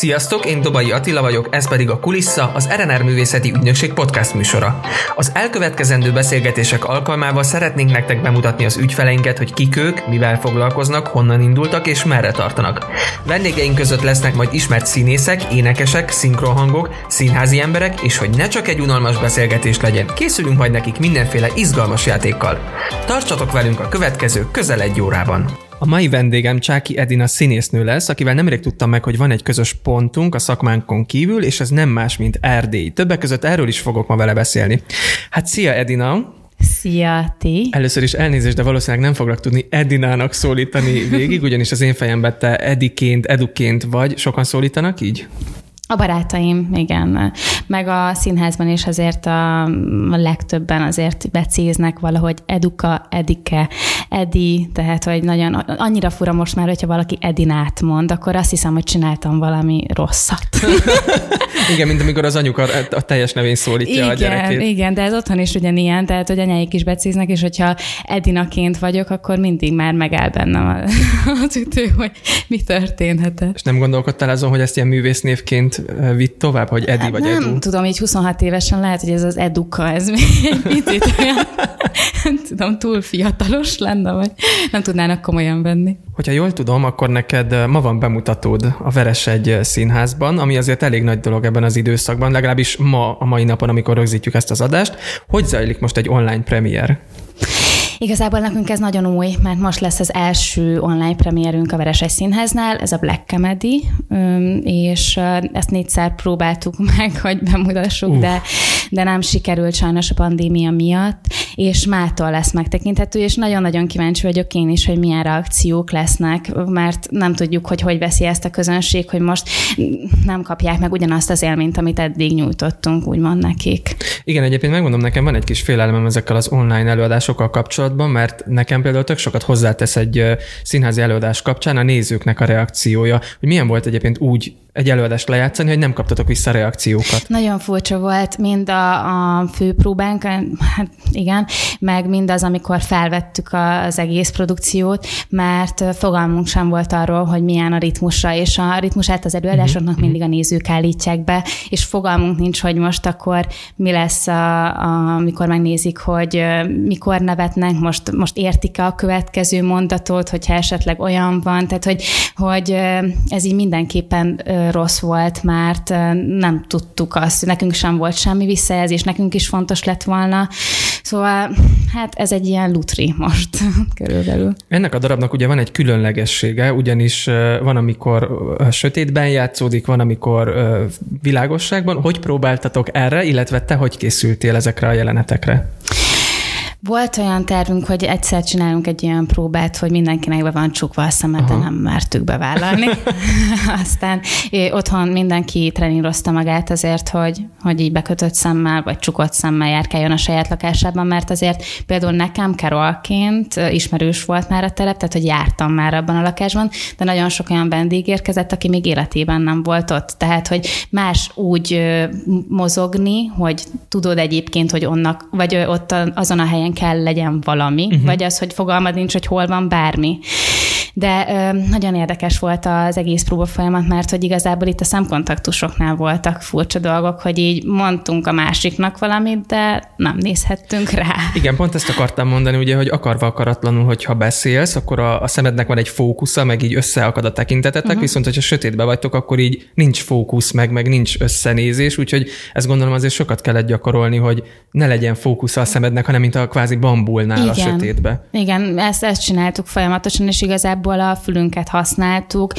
Sziasztok, én Dobai Attila vagyok, ez pedig a Kulissa, az RNR Művészeti Ügynökség podcast műsora. Az elkövetkezendő beszélgetések alkalmával szeretnénk nektek bemutatni az ügyfeleinket, hogy kik ők, mivel foglalkoznak, honnan indultak és merre tartanak. Vendégeink között lesznek majd ismert színészek, énekesek, szinkronhangok, színházi emberek, és hogy ne csak egy unalmas beszélgetés legyen, készülünk majd nekik mindenféle izgalmas játékkal. Tartsatok velünk a következő közel egy órában! A mai vendégem Csáki Edina színésznő lesz, akivel nemrég tudtam meg, hogy van egy közös pontunk a szakmánkon kívül, és ez nem más, mint Erdély. Többek között erről is fogok ma vele beszélni. Hát szia Edina! Szia, ti! Először is elnézést, de valószínűleg nem foglak tudni Edinának szólítani végig, ugyanis az én fejemben te Ediként, Eduként vagy. Sokan szólítanak így? A barátaim, igen. Meg a színházban is azért a, a legtöbben azért becéznek valahogy Eduka, Edike, Edi, tehát hogy nagyon, annyira fura most már, hogyha valaki Edinát mond, akkor azt hiszem, hogy csináltam valami rosszat. igen, mint amikor az anyuka a teljes nevén szólítja igen, a gyerekét. Igen, de ez otthon is ugyanilyen, tehát hogy anyáik is becéznek, és hogyha Edinaként vagyok, akkor mindig már megáll bennem az ütő, hogy mi történhet. És nem gondolkodtál azon, hogy ezt ilyen művésznévként vitt tovább, hogy Edi hát vagy nem, Edu? Nem tudom, így 26 évesen lehet, hogy ez az Eduka, ez még egy picit olyan, nem tudom, túl fiatalos lenne, vagy nem tudnának komolyan venni. Hogyha jól tudom, akkor neked ma van bemutatód a Veres egy színházban, ami azért elég nagy dolog ebben az időszakban, legalábbis ma, a mai napon, amikor rögzítjük ezt az adást. Hogy zajlik most egy online premier? Igazából nekünk ez nagyon új, mert most lesz az első online premierünk a Vereses Színháznál, ez a Black Comedy, és ezt négyszer próbáltuk meg, hogy bemutassuk, uh. de, de nem sikerült sajnos a pandémia miatt, és mától lesz megtekinthető, és nagyon-nagyon kíváncsi vagyok én is, hogy milyen reakciók lesznek, mert nem tudjuk, hogy hogy veszi ezt a közönség, hogy most nem kapják meg ugyanazt az élményt, amit eddig nyújtottunk, úgymond nekik. Igen, egyébként megmondom, nekem van egy kis félelmem ezekkel az online előadásokkal kapcsolatban, kapcsolatban, mert nekem például tök sokat hozzátesz egy színházi előadás kapcsán a nézőknek a reakciója, hogy milyen volt egyébként úgy egy előadást lejátszani, hogy nem kaptatok vissza reakciókat. Nagyon furcsa volt mind a, a főpróbánk, hát igen, meg mindaz, amikor felvettük az egész produkciót, mert fogalmunk sem volt arról, hogy milyen a ritmusa, és a ritmusát az előadásoknak uh-huh. mindig a nézők állítják be, és fogalmunk nincs, hogy most akkor mi lesz, a, a, amikor megnézik, hogy mikor nevetnek, most, most értik-e a következő mondatot, hogyha esetleg olyan van, tehát hogy, hogy ez így mindenképpen rossz volt, mert nem tudtuk azt, nekünk sem volt semmi visszajelzés, nekünk is fontos lett volna. Szóval hát ez egy ilyen lutri most körülbelül. Ennek a darabnak ugye van egy különlegessége, ugyanis van, amikor sötétben játszódik, van, amikor világosságban. Hogy próbáltatok erre, illetve te hogy készültél ezekre a jelenetekre? Volt olyan tervünk, hogy egyszer csinálunk egy olyan próbát, hogy mindenkinek be van csukva a szemet, de nem mertük bevállalni. Aztán otthon mindenki trenírozta magát azért, hogy, hogy így bekötött szemmel, vagy csukott szemmel járkáljon a saját lakásában, mert azért például nekem Kerolként ismerős volt már a telep, tehát hogy jártam már abban a lakásban, de nagyon sok olyan vendég érkezett, aki még életében nem volt ott. Tehát, hogy más úgy mozogni, hogy tudod egyébként, hogy onnak, vagy ott azon a helyen kell legyen valami, uh-huh. vagy az, hogy fogalmad nincs, hogy hol van bármi. De ö, nagyon érdekes volt az egész próba folyamat, mert hogy igazából itt a szemkontaktusoknál voltak furcsa dolgok, hogy így mondtunk a másiknak valamit, de nem nézhettünk rá. Igen, pont ezt akartam mondani, ugye, hogy akarva akaratlanul, hogyha beszélsz, akkor a, a szemednek van egy fókusza, meg így összeakad a tekintetetek, uh-huh. viszont hogyha sötétbe vagytok, akkor így nincs fókusz, meg, meg nincs összenézés, úgyhogy ezt gondolom azért sokat kellett gyakorolni, hogy ne legyen fókusz a szemednek, hanem mint a kvázi bambulnál Igen. a sötétbe. Igen, ezt, ezt csináltuk folyamatosan, és igazából igazából a fülünket használtuk,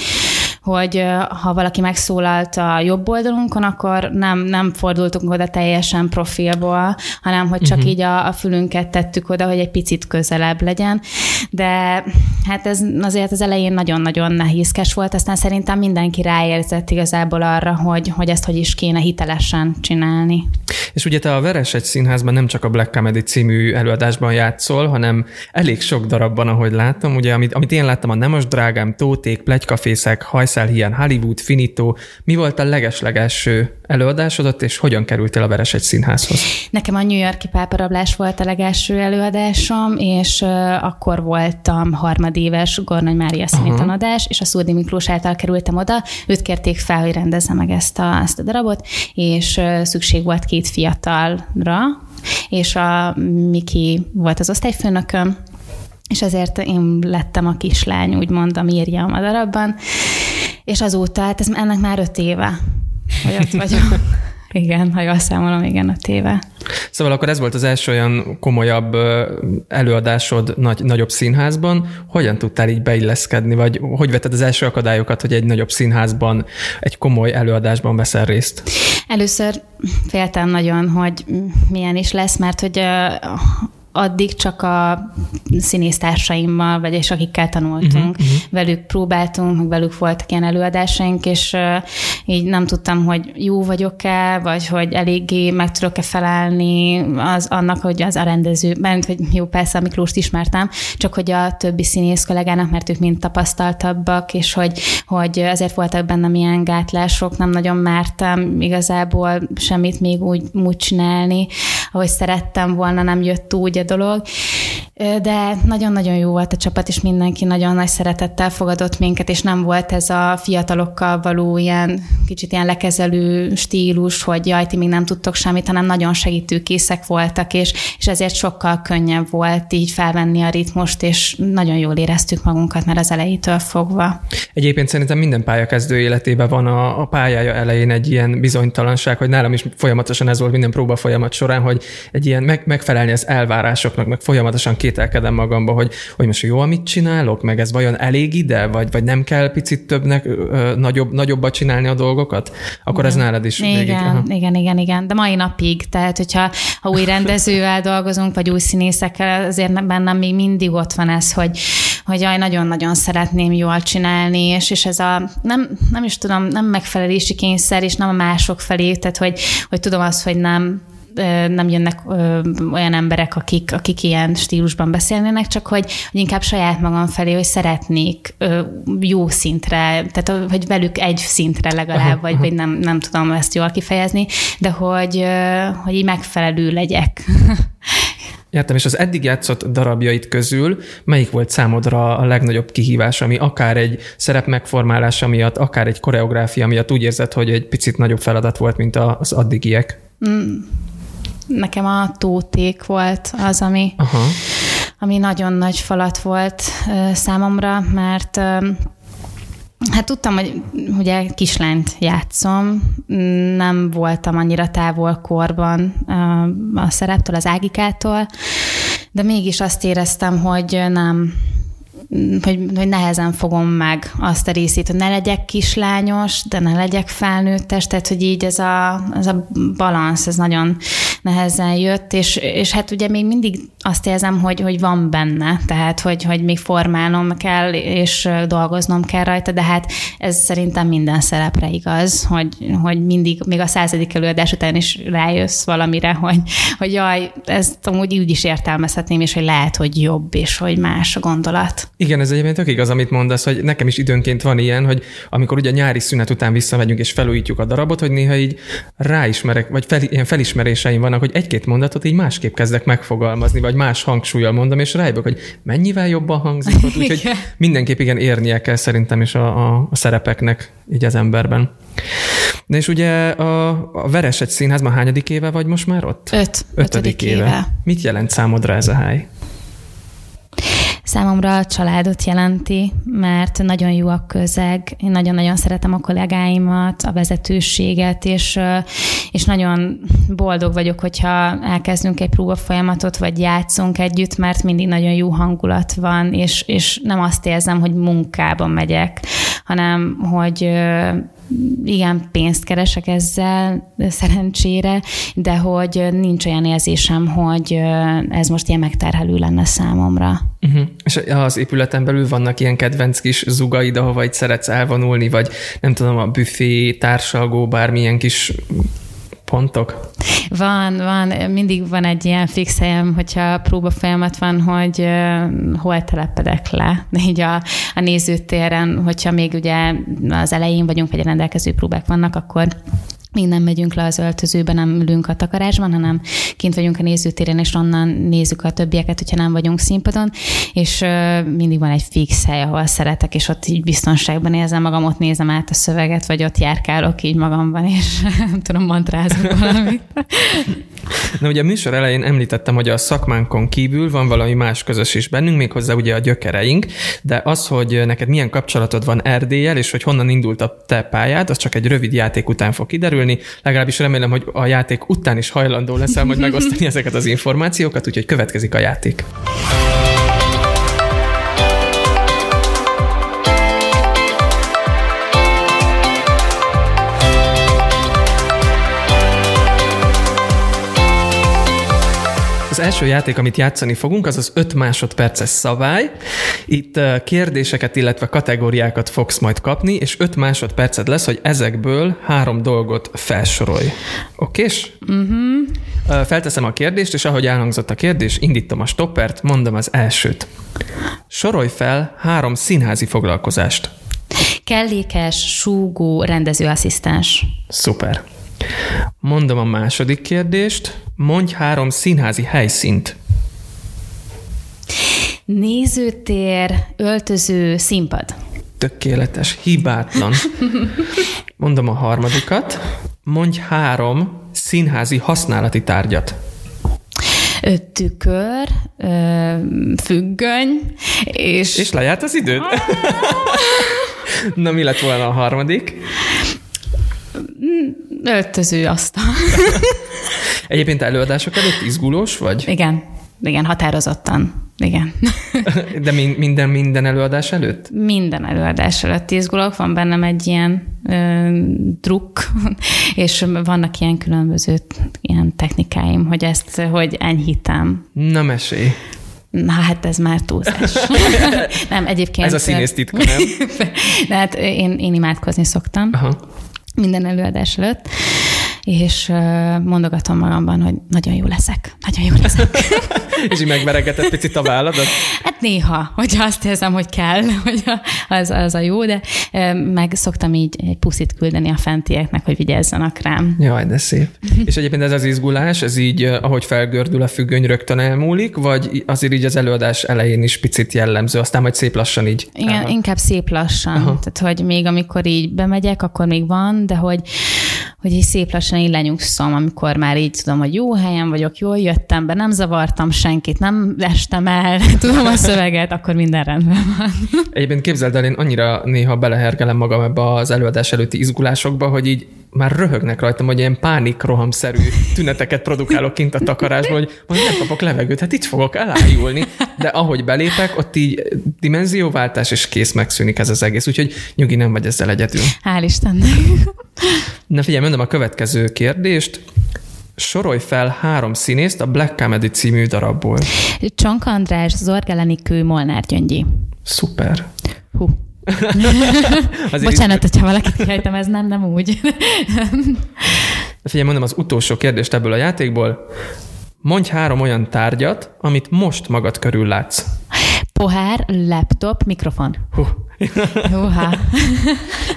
hogy ha valaki megszólalt a jobb oldalunkon, akkor nem, nem fordultunk oda teljesen profilból, hanem hogy csak uh-huh. így a, a fülünket tettük oda, hogy egy picit közelebb legyen. De hát ez azért az elején nagyon-nagyon nehézkes volt, aztán szerintem mindenki ráérzett igazából arra, hogy, hogy ezt hogy is kéne hitelesen csinálni. És ugye te a Veres egy színházban nem csak a Black Comedy című előadásban játszol, hanem elég sok darabban, ahogy láttam. Ugye, amit, amit én láttam, a Nemos drágám, Tóték, Plegykafészek, Hajszálhián, Hollywood, Finito. Mi volt a legeslegelső előadásodott, és hogyan kerültél a Veres egy színházhoz? Nekem a New Yorki páparablás volt a legelső előadásom, és akkor voltam harmadéves Gornagy Mária színitanodás, és a Szúrdi Miklós által kerültem oda. Őt kérték fel, hogy rendezze meg ezt a, ezt a darabot, és szükség volt két fiatalra, és a Miki volt az osztályfőnököm, és ezért én lettem a kislány, úgymond a Miriam a darabban, és azóta, hát ez ennek már öt éve, hogy ott vagyok. Igen, ha jól számolom, igen, a téve. Szóval akkor ez volt az első olyan komolyabb előadásod nagy, nagyobb színházban. Hogyan tudtál így beilleszkedni, vagy hogy vetted az első akadályokat, hogy egy nagyobb színházban, egy komoly előadásban veszel részt? Először féltem nagyon, hogy milyen is lesz, mert hogy addig csak a színésztársaimmal, vagy és akikkel tanultunk, uh-huh, uh-huh. velük próbáltunk, velük voltak ilyen előadásaink, és uh, így nem tudtam, hogy jó vagyok-e, vagy hogy eléggé meg tudok-e felállni az annak, hogy az a rendező, mert hogy jó, persze a Miklóst ismertem, csak hogy a többi színész kollégának, mert ők mind tapasztaltabbak, és hogy, hogy azért voltak bennem ilyen gátlások, nem nagyon mertem igazából semmit még úgy, úgy csinálni, ahogy szerettem volna, nem jött úgy a dolog. De nagyon-nagyon jó volt a csapat, és mindenki nagyon nagy szeretettel fogadott minket, és nem volt ez a fiatalokkal való ilyen kicsit ilyen lekezelő stílus, hogy jaj, ti még nem tudtok semmit, hanem nagyon segítőkészek voltak, és, és ezért sokkal könnyebb volt így felvenni a ritmust, és nagyon jól éreztük magunkat, mert az elejétől fogva. Egyébként szerintem minden pályakezdő életében van a, a pályája elején egy ilyen bizonytalanság, hogy nálam is folyamatosan ez volt minden próba folyamat során, hogy egy ilyen meg, megfelelni az elvárásoknak, meg folyamatosan kételkedem magamba, hogy, hogy most jó, amit csinálok, meg ez vajon elég ide, vagy, vagy nem kell picit többnek, ö, nagyobb, nagyobbat csinálni a dolgokat? Akkor igen. ez nálad is igen, végig. Aha. Igen, igen, igen. De mai napig, tehát hogyha ha új rendezővel dolgozunk, vagy új színészekkel, azért bennem még mindig ott van ez, hogy, hogy jaj, nagyon-nagyon szeretném jól csinálni, és, és ez a, nem, nem is tudom, nem megfelelési kényszer, és nem a mások felé, tehát hogy, hogy tudom azt, hogy nem nem jönnek olyan emberek, akik, akik ilyen stílusban beszélnének, csak hogy, hogy inkább saját magam felé, hogy szeretnék jó szintre, tehát hogy velük egy szintre legalább, vagy, vagy nem, nem tudom ezt jól kifejezni, de hogy, hogy így megfelelő legyek. Értem, és az eddig játszott darabjait közül melyik volt számodra a legnagyobb kihívás, ami akár egy szerep megformálása miatt, akár egy koreográfia miatt úgy érzed, hogy egy picit nagyobb feladat volt, mint az addigiek? Mm nekem a tóték volt az, ami, Aha. ami nagyon nagy falat volt számomra, mert Hát tudtam, hogy ugye kislányt játszom, nem voltam annyira távol korban a szereptől, az Ágikától, de mégis azt éreztem, hogy nem, hogy, hogy nehezen fogom meg azt a részét, hogy ne legyek kislányos, de ne legyek felnőttes, tehát hogy így ez a, ez a balansz, ez nagyon nehezen jött, és, és hát ugye még mindig azt érzem, hogy, hogy van benne, tehát hogy, hogy még formálnom kell, és dolgoznom kell rajta, de hát ez szerintem minden szerepre igaz, hogy, hogy mindig, még a századik előadás után is rájössz valamire, hogy, hogy jaj, ezt amúgy úgy is értelmezhetném, és hogy lehet, hogy jobb, és hogy más a gondolat. Igen, ez egyébként tök igaz, amit mondasz, hogy nekem is időnként van ilyen, hogy amikor ugye a nyári szünet után visszamegyünk és felújítjuk a darabot, hogy néha így ráismerek, vagy fel, ilyen felismeréseim vannak, hogy egy-két mondatot így másképp kezdek megfogalmazni, vagy más hangsúlyjal mondom, és rájövök, hogy mennyivel jobban hangzik ott, úgyhogy mindenképp igen érnie kell szerintem is a, a, a szerepeknek így az emberben. De és ugye a, a Veres egy színházban hányadik éve vagy most már ott? Öt. Ötödik, ötödik éve. éve. Mit jelent számodra ez a hely? Számomra a családot jelenti, mert nagyon jó a közeg, én nagyon-nagyon szeretem a kollégáimat, a vezetőséget, és, és nagyon boldog vagyok, hogyha elkezdünk egy próba folyamatot, vagy játszunk együtt, mert mindig nagyon jó hangulat van, és, és nem azt érzem, hogy munkában megyek, hanem hogy igen, pénzt keresek ezzel szerencsére, de hogy nincs olyan érzésem, hogy ez most ilyen megterhelő lenne számomra. Uh-huh. És az épületen belül vannak ilyen kedvenc kis zugaid, ahova itt szeretsz elvonulni, vagy nem tudom, a büfé, társalgó, bármilyen kis pontok? Van, van, mindig van egy ilyen fix helyem, hogyha próba folyamat van, hogy hol telepedek le. Így a, a nézőtéren, hogyha még ugye az elején vagyunk, vagy a rendelkező próbák vannak, akkor még nem megyünk le az öltözőben, nem ülünk a takarásban, hanem kint vagyunk a nézőtéren, és onnan nézzük a többieket, hogyha nem vagyunk színpadon, és mindig van egy fix hely, ahol szeretek, és ott így biztonságban érzem magam, ott nézem át a szöveget, vagy ott járkálok így magamban, és nem tudom, mantrázok valamit. Na ugye a műsor elején említettem, hogy a szakmánkon kívül van valami más közös is bennünk, méghozzá ugye a gyökereink, de az, hogy neked milyen kapcsolatod van Erdélyel, és hogy honnan indult a te pályád, az csak egy rövid játék után fog kiderülni. Legalábbis remélem, hogy a játék után is hajlandó leszel majd megosztani ezeket az információkat, úgyhogy következik a játék. Első játék, amit játszani fogunk, az az 5 másodperces szabály. Itt kérdéseket, illetve kategóriákat fogsz majd kapni, és 5 másodperced lesz, hogy ezekből három dolgot felsorolj. Okés? Uh-huh. Felteszem a kérdést, és ahogy elhangzott a kérdés, indítom a stoppert, mondom az elsőt. Sorolj fel három színházi foglalkozást. Kellékes, súgó, rendezőasszisztens. Szuper. Mondom a második kérdést. Mondj három színházi helyszínt. Nézőtér, öltöző, színpad. Tökéletes, hibátlan. Mondom a harmadikat. Mondj három színházi használati tárgyat. Ö, Tükör, ö, függöny, és... És lejárt az időd? Na, mi lett volna a harmadik? Öltöző asztal. Egyébként előadások előtt izgulós vagy? Igen, igen, határozottan. Igen. De min- minden, minden előadás előtt? Minden előadás előtt izgulok, van bennem egy ilyen ö, drukk, és vannak ilyen különböző ilyen technikáim, hogy ezt, hogy enyhítem. Na, mesélj. Na hát ez már túlzás. nem, egyébként... Ez a színész titka, nem? De hát én, én imádkozni szoktam. Aha. Minden előadás előtt, és mondogatom magamban, hogy nagyon jó leszek, nagyon jó leszek. És így megveregetett picit a válladat? Hát néha, hogyha azt érzem, hogy kell, hogy az, az a jó, de meg szoktam így egy puszit küldeni a fentieknek, hogy vigyázzanak rám. Jaj, de szép. És egyébként ez az izgulás, ez így, ahogy felgördül a függöny, rögtön elmúlik, vagy azért így az előadás elején is picit jellemző, aztán majd szép lassan így. Igen, elvan? inkább szép lassan. Aha. Tehát, hogy még amikor így bemegyek, akkor még van, de hogy, hogy így szép lassan így lenyugszom, amikor már így tudom, hogy jó helyen vagyok, jól jöttem be, nem zavartam senkit, nem estem el, tudom a szöveget, akkor minden rendben van. Egyébként képzeld el, én annyira néha belehergelem magam ebbe az előadás előtti izgulásokba, hogy így már röhögnek rajtam, hogy ilyen pánikrohamszerű tüneteket produkálok kint a takarásban, hogy majd nem kapok levegőt, hát itt fogok elájulni. De ahogy belépek, ott így dimenzióváltás, és kész megszűnik ez az egész. Úgyhogy nyugi, nem vagy ezzel egyedül. Hál' Istennek. Na figyelj, mondom a következő kérdést. Sorolj fel három színészt a Black Comedy című darabból. Csonka András, Zorg Elenikő, Molnár Gyöngyi. Szuper. Hú. Bocsánat, hogyha valakit kihelytem, ez nem, nem úgy. Figyelj, mondom az utolsó kérdést ebből a játékból. Mondj három olyan tárgyat, amit most magad körül látsz. Pohár, laptop, mikrofon. Hú, Húha.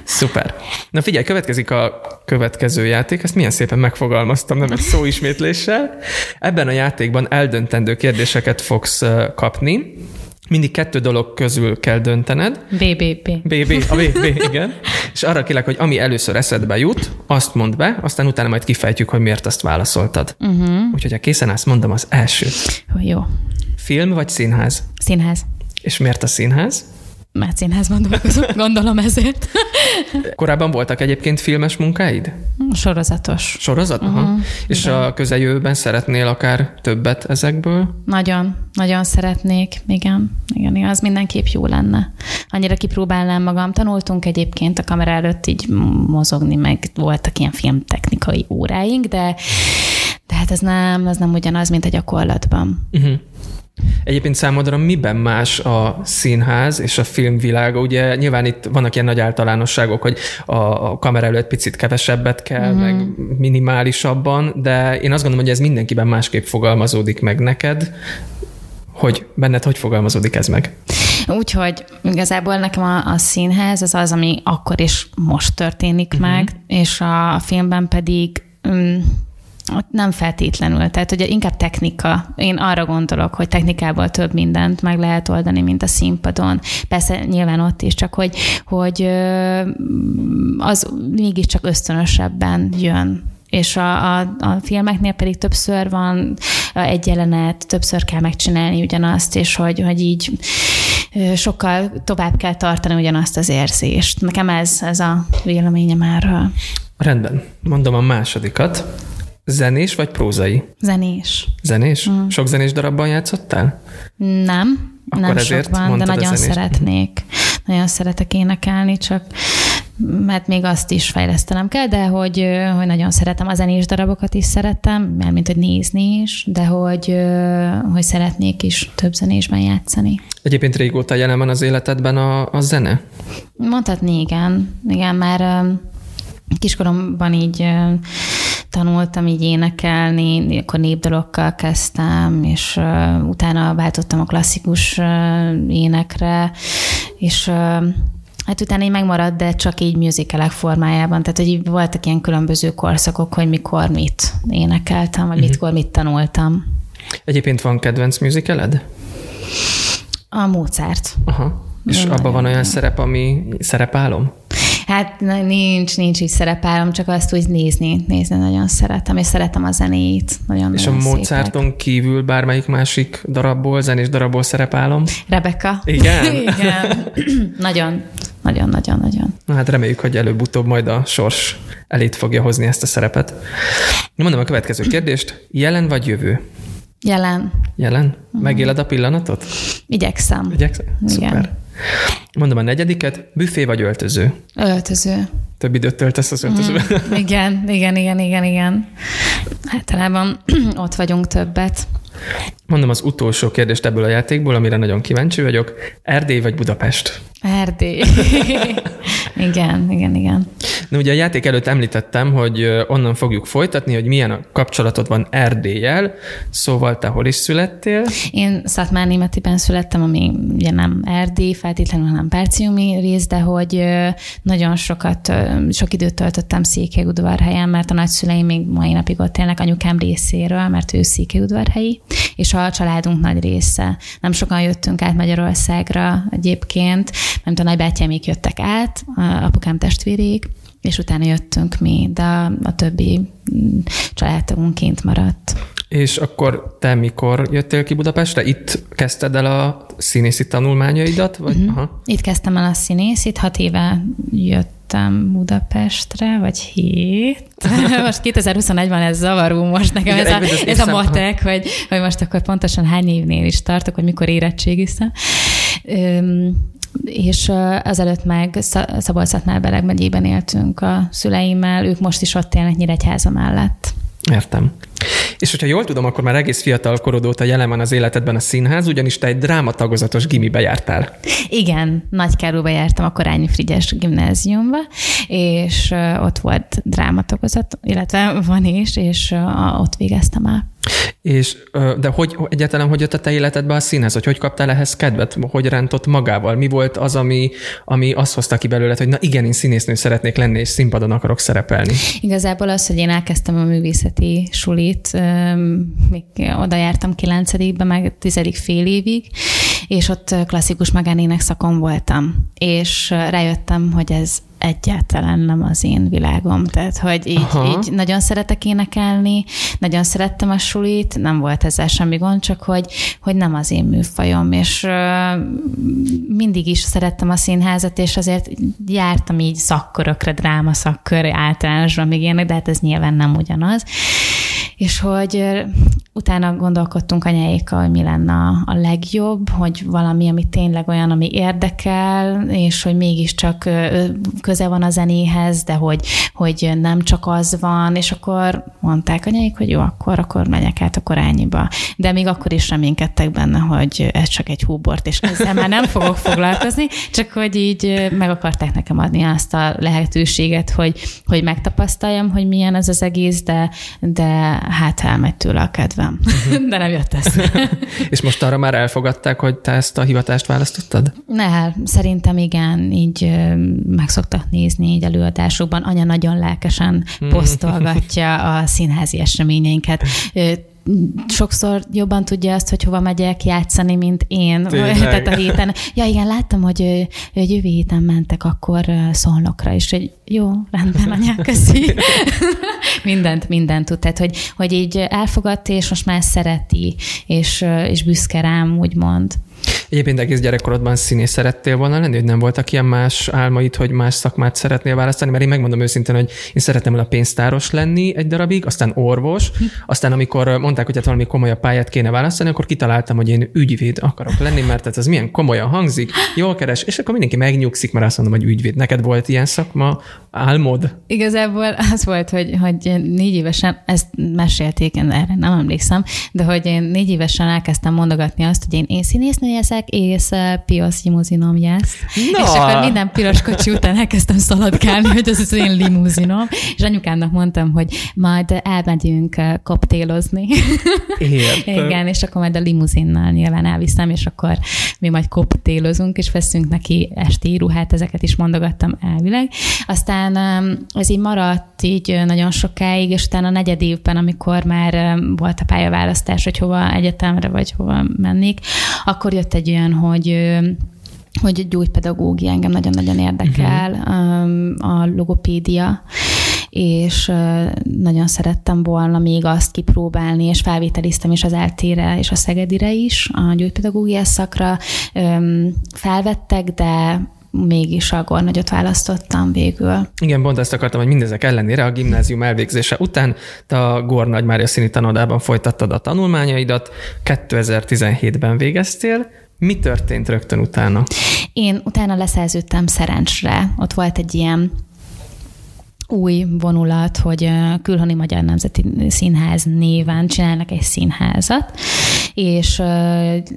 szuper. Na figyelj, következik a következő játék, ezt milyen szépen megfogalmaztam, nem egy szóismétléssel. Ebben a játékban eldöntendő kérdéseket fogsz kapni. Mindig kettő dolog közül kell döntened. BBB. BB, a BB, igen. És arra kérlek, hogy ami először eszedbe jut, azt mondd be, aztán utána majd kifejtjük, hogy miért azt válaszoltad. Uh-huh. Úgyhogy ha készen állsz, mondom az elsőt. Jó. Film vagy színház? Színház. És miért a színház? Mert színházban dolgozom, gondolom ezért. Korábban voltak egyébként filmes munkáid? Sorozatos. Sorozat? Uh-huh. Aha. És a közeljövőben szeretnél akár többet ezekből? Nagyon, nagyon szeretnék. Igen, igen, igen, az mindenképp jó lenne. Annyira kipróbálnám magam. Tanultunk egyébként a kamera előtt így mozogni, meg voltak ilyen filmtechnikai óráink, de, de hát ez nem, ez nem ugyanaz, mint a gyakorlatban. Uh-huh. Egyébként számodra miben más a színház és a filmvilága? Ugye nyilván itt vannak ilyen nagy általánosságok, hogy a kamera előtt picit kevesebbet kell, mm. meg minimálisabban, de én azt gondolom, hogy ez mindenkiben másképp fogalmazódik meg neked. Hogy benned hogy fogalmazódik ez meg? Úgyhogy igazából nekem a, a színház az az, ami akkor is most történik uh-huh. meg, és a, a filmben pedig um, ott nem feltétlenül, tehát ugye inkább technika. Én arra gondolok, hogy technikából több mindent meg lehet oldani, mint a színpadon. Persze nyilván ott is, csak hogy, hogy az mégiscsak ösztönösebben jön és a, a, a filmeknél pedig többször van egy jelenet, többször kell megcsinálni ugyanazt, és hogy, hogy így sokkal tovább kell tartani ugyanazt az érzést. Nekem ez, ez a véleményem erről. Rendben. Mondom a másodikat. Zenés vagy prózai? Zenés. Zenés? Mm. Sok zenés darabban játszottál? Nem, Akkor nem sokban, de nagyon szeretnék. Nagyon szeretek énekelni, csak mert még azt is fejlesztenem kell, de hogy, hogy nagyon szeretem a zenés darabokat is szeretem, mert mint hogy nézni is, de hogy, hogy szeretnék is több zenésben játszani. Egyébként régóta jelen van az életedben a, a zene? Mondhatni igen. Igen, már kiskoromban így tanultam így énekelni, akkor népdalokkal kezdtem, és uh, utána váltottam a klasszikus uh, énekre, és uh, Hát utána így megmaradt, de csak így musicalek formájában. Tehát, hogy így voltak ilyen különböző korszakok, hogy mikor mit énekeltem, vagy uh-huh. mikor mit tanultam. Egyébként van kedvenc musicaled? A Mozart. Aha. És abban van olyan szerep, ami szerepálom? Hát nincs, nincs így szerepálom, csak azt úgy nézni, nézni nagyon szeretem, és szeretem a zenét. Nagyon, és nagyon a Mozarton szépek. kívül bármelyik másik darabból, zenés darabból szerepálom? Rebecca. Igen? Igen. nagyon, nagyon, nagyon, nagyon. Na hát reméljük, hogy előbb-utóbb majd a sors elét fogja hozni ezt a szerepet. Mondom a következő kérdést. Jelen vagy jövő? Jelen. Jelen? Megéled a pillanatot? Igyekszem. Igyekszem? Szuper. Mondom a negyediket, büfé vagy öltöző? Öltöző. Több időt töltesz az öltözőben? Mm, igen, igen, igen, igen, igen. Általában ott vagyunk többet. Mondom az utolsó kérdést ebből a játékból, amire nagyon kíváncsi vagyok. Erdély vagy Budapest? Erdély. igen, igen, igen. Na ugye a játék előtt említettem, hogy onnan fogjuk folytatni, hogy milyen a kapcsolatod van Erdélyel, szóval te hol is születtél? Én Szatmár Németiben születtem, ami ugye nem Erdély, feltétlenül nem Perciumi rész, de hogy nagyon sokat, sok időt töltöttem Székelyudvarhelyen, mert a nagyszüleim még mai napig ott élnek anyukám részéről, mert ő Székelyudvarhelyi, és a családunk nagy része. Nem sokan jöttünk át Magyarországra egyébként, mert a nagybátyámék jöttek át, apukám testvérék, és utána jöttünk mi, de a, többi mm, családtagunként maradt. És akkor te mikor jöttél ki Budapestre? Itt kezdted el a színészi tanulmányaidat? Vagy? Uh-huh. Aha. Itt kezdtem el a színészit, hat éve jöttem Budapestre, vagy hét. most 2021 van ez zavaró most nekem, Igen, ez, a, ez a matek, hogy, hogy most akkor pontosan hány évnél is tartok, hogy mikor érettségiztem és ezelőtt meg Szabolcs-Szatmár-Bereg megyében éltünk a szüleimmel, ők most is ott élnek Nyíregyháza mellett. Értem. És hogyha jól tudom, akkor már egész fiatal korod óta jelen van az életedben a színház, ugyanis te egy drámatagozatos gimibe jártál. Igen, Nagykáróba jártam a Korányi Frigyes gimnáziumba, és ott volt drámatagozat, illetve van is, és ott végeztem el. És, de hogy egyáltalán hogy jött a te életedbe a színhez, hogy hogy kaptál ehhez kedvet, hogy rántott magával? Mi volt az, ami, ami azt hozta ki belőled, hogy na igen, én színésznő szeretnék lenni, és színpadon akarok szerepelni? Igazából az, hogy én elkezdtem a művészeti sulit, még oda jártam kilencedikbe, meg tizedik fél évig, és ott klasszikus magánének szakon voltam, és rájöttem, hogy ez egyáltalán nem az én világom. Tehát, hogy így, így nagyon szeretek énekelni, nagyon szerettem a sulit, nem volt ezzel semmi gond, csak hogy, hogy nem az én műfajom, és uh, mindig is szerettem a színházat, és azért jártam így szakkörökre, dráma szakkör általánosban még ilyenek, de hát ez nyilván nem ugyanaz és hogy utána gondolkodtunk anyáékkal, hogy mi lenne a legjobb, hogy valami, ami tényleg olyan, ami érdekel, és hogy mégiscsak köze van a zenéhez, de hogy, hogy nem csak az van, és akkor mondták anyáik, hogy jó, akkor, akkor megyek át a korányiba. De még akkor is reménykedtek benne, hogy ez csak egy húbort, és ezzel már nem fogok foglalkozni, csak hogy így meg akarták nekem adni azt a lehetőséget, hogy, hogy megtapasztaljam, hogy milyen ez az egész, de, de hát elmegy tőle a kedvem. Uh-huh. De nem jött ez. és most arra már elfogadták, hogy te ezt a hivatást választottad? Ne, szerintem igen, így meg szoktak nézni így előadásokban. Anya nagyon lelkesen mhm. posztolgatja a színházi eseményeinket sokszor jobban tudja azt, hogy hova megyek játszani, mint én. Tényleg. Tehát a héten. Ja igen, láttam, hogy, hogy jövő héten mentek akkor szolnokra, és hogy jó, rendben, anyák, köszi. mindent, mindent tud. Tehát, hogy, hogy így elfogadta, és most már szereti, és, és büszke rám, úgymond. Egyébként egész gyerekkorodban színész szerettél volna lenni, hogy nem voltak ilyen más álmaid, hogy más szakmát szeretnél választani, mert én megmondom őszintén, hogy én szeretem volna pénztáros lenni egy darabig, aztán orvos, aztán amikor mondták, hogy hát valami komolyabb pályát kéne választani, akkor kitaláltam, hogy én ügyvéd akarok lenni, mert ez milyen komolyan hangzik, jól keres, és akkor mindenki megnyugszik, mert azt mondom, hogy ügyvéd. Neked volt ilyen szakma, álmod? Igazából az volt, hogy, hogy négy évesen, ezt mesélték, erre nem emlékszem, de hogy én négy évesen elkezdtem mondogatni azt, hogy én, én színésznő leszek, és piros limuzinom lesz. No. És akkor minden piros kocsi után elkezdtem szaladgálni, hogy ez az én limuzinom, és anyukámnak mondtam, hogy majd elmegyünk koptélozni. Igen, és akkor majd a limuzinnal nyilván elviszem, és akkor mi majd koptélozunk, és veszünk neki esti ruhát, ezeket is mondogattam elvileg. Aztán ez így maradt így nagyon sokáig, és utána a negyed évben, amikor már volt a pályaválasztás, hogy hova egyetemre vagy hova mennék, akkor jött egy olyan, hogy hogy gyógypedagógia engem nagyon-nagyon érdekel, uh-huh. a logopédia, és nagyon szerettem volna még azt kipróbálni, és felvételiztem is az eltére és a Szegedire is, a gyógypedagógia szakra. Felvettek, de mégis a Gornagyot választottam végül. Igen, pont ezt akartam, hogy mindezek ellenére a gimnázium elvégzése után te a Gornagy Mária Színi Tanodában folytattad a tanulmányaidat, 2017-ben végeztél, mi történt rögtön utána? Én utána leszerződtem Szerencsre. Ott volt egy ilyen új vonulat, hogy Külhoni Magyar Nemzeti Színház néven csinálnak egy színházat, és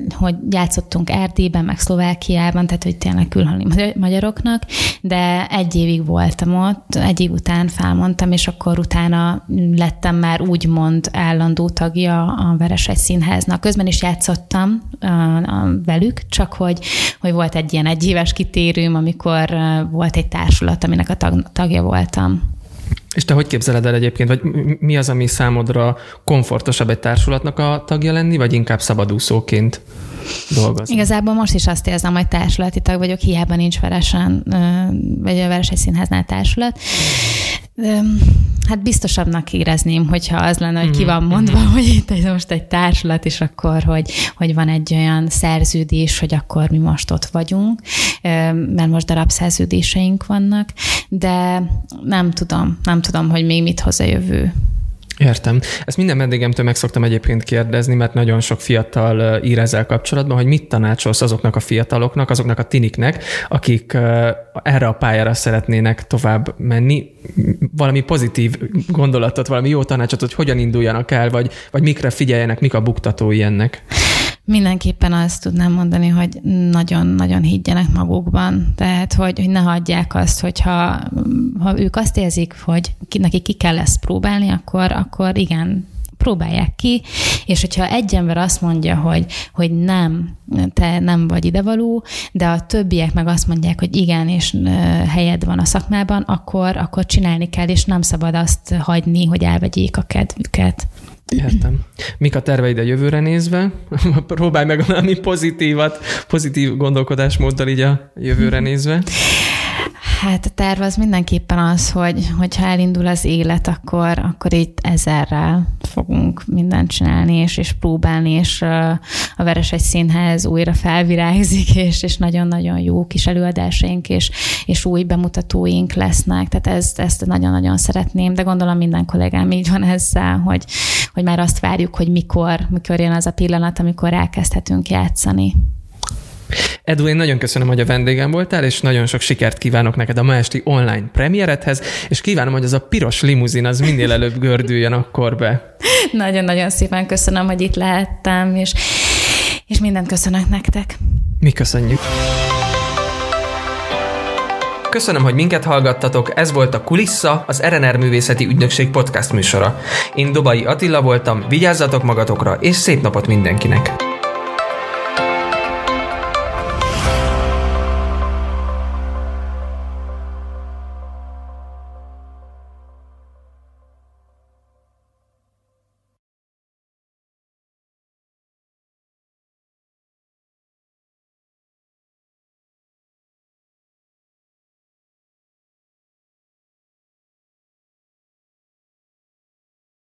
hogy játszottunk Erdélyben, meg Szlovákiában, tehát hogy tényleg külhoni magyaroknak, de egy évig voltam ott, egy év után felmondtam, és akkor utána lettem már úgymond állandó tagja a Veresegy Színháznak. Közben is játszottam velük, csak hogy, hogy volt egy ilyen egyéves kitérőm, amikor volt egy társulat, aminek a tag, tagja voltam. És te hogy képzeled el egyébként, vagy mi az, ami számodra komfortosabb egy társulatnak a tagja lenni, vagy inkább szabadúszóként dolgozni? Igazából most is azt érzem, hogy társulati tag vagyok, hiába nincs veresen, vagy a Vereseny Színháznál társulat. Hát biztosabbnak érezném, hogyha az lenne, hogy ki van mhm, mondva, mm-hmm. hogy itt egy, most egy társulat, és akkor, hogy, hogy van egy olyan szerződés, hogy akkor mi most ott vagyunk, mert most darabszerződéseink vannak, de nem tudom, nem tudom, hogy még mit hoz a jövő. Értem. Ezt minden vendégemtől meg szoktam egyébként kérdezni, mert nagyon sok fiatal ír ezzel kapcsolatban, hogy mit tanácsolsz azoknak a fiataloknak, azoknak a tiniknek, akik erre a pályára szeretnének tovább menni. Valami pozitív gondolatot, valami jó tanácsot, hogy hogyan induljanak el, vagy, vagy mikre figyeljenek, mik a buktatói ennek. Mindenképpen azt tudnám mondani, hogy nagyon-nagyon higgyenek magukban. Tehát, hogy, hogy ne hagyják azt, hogyha ha ők azt érzik, hogy neki ki kell ezt próbálni, akkor, akkor igen, próbálják ki, és hogyha egy ember azt mondja, hogy, hogy nem, te nem vagy idevaló, de a többiek meg azt mondják, hogy igen, és helyed van a szakmában, akkor, akkor csinálni kell, és nem szabad azt hagyni, hogy elvegyék a kedvüket. Értem. Mik a terveid a jövőre nézve? Próbálj meg valami pozitívat, pozitív gondolkodásmóddal így a jövőre nézve. Hát a terv az mindenképpen az, hogy hogyha elindul az élet, akkor, akkor itt ezerrel fogunk mindent csinálni, és, és próbálni, és a Veres egy Színház újra felvirágzik, és, és nagyon-nagyon jó kis előadásaink, és, és új bemutatóink lesznek, tehát ezt, ezt nagyon-nagyon szeretném, de gondolom minden kollégám így van ezzel, hogy, hogy már azt várjuk, hogy mikor, mikor jön az a pillanat, amikor elkezdhetünk játszani. Edu, én nagyon köszönöm, hogy a vendégem voltál, és nagyon sok sikert kívánok neked a ma esti online premieredhez, és kívánom, hogy az a piros limuzin az minél előbb gördüljön akkor be. Nagyon-nagyon szépen köszönöm, hogy itt lehettem, és, és mindent köszönök nektek. Mi köszönjük. Köszönöm, hogy minket hallgattatok, ez volt a Kulissa, az RNR Művészeti Ügynökség podcast műsora. Én Dobai Attila voltam, vigyázzatok magatokra, és szép napot mindenkinek!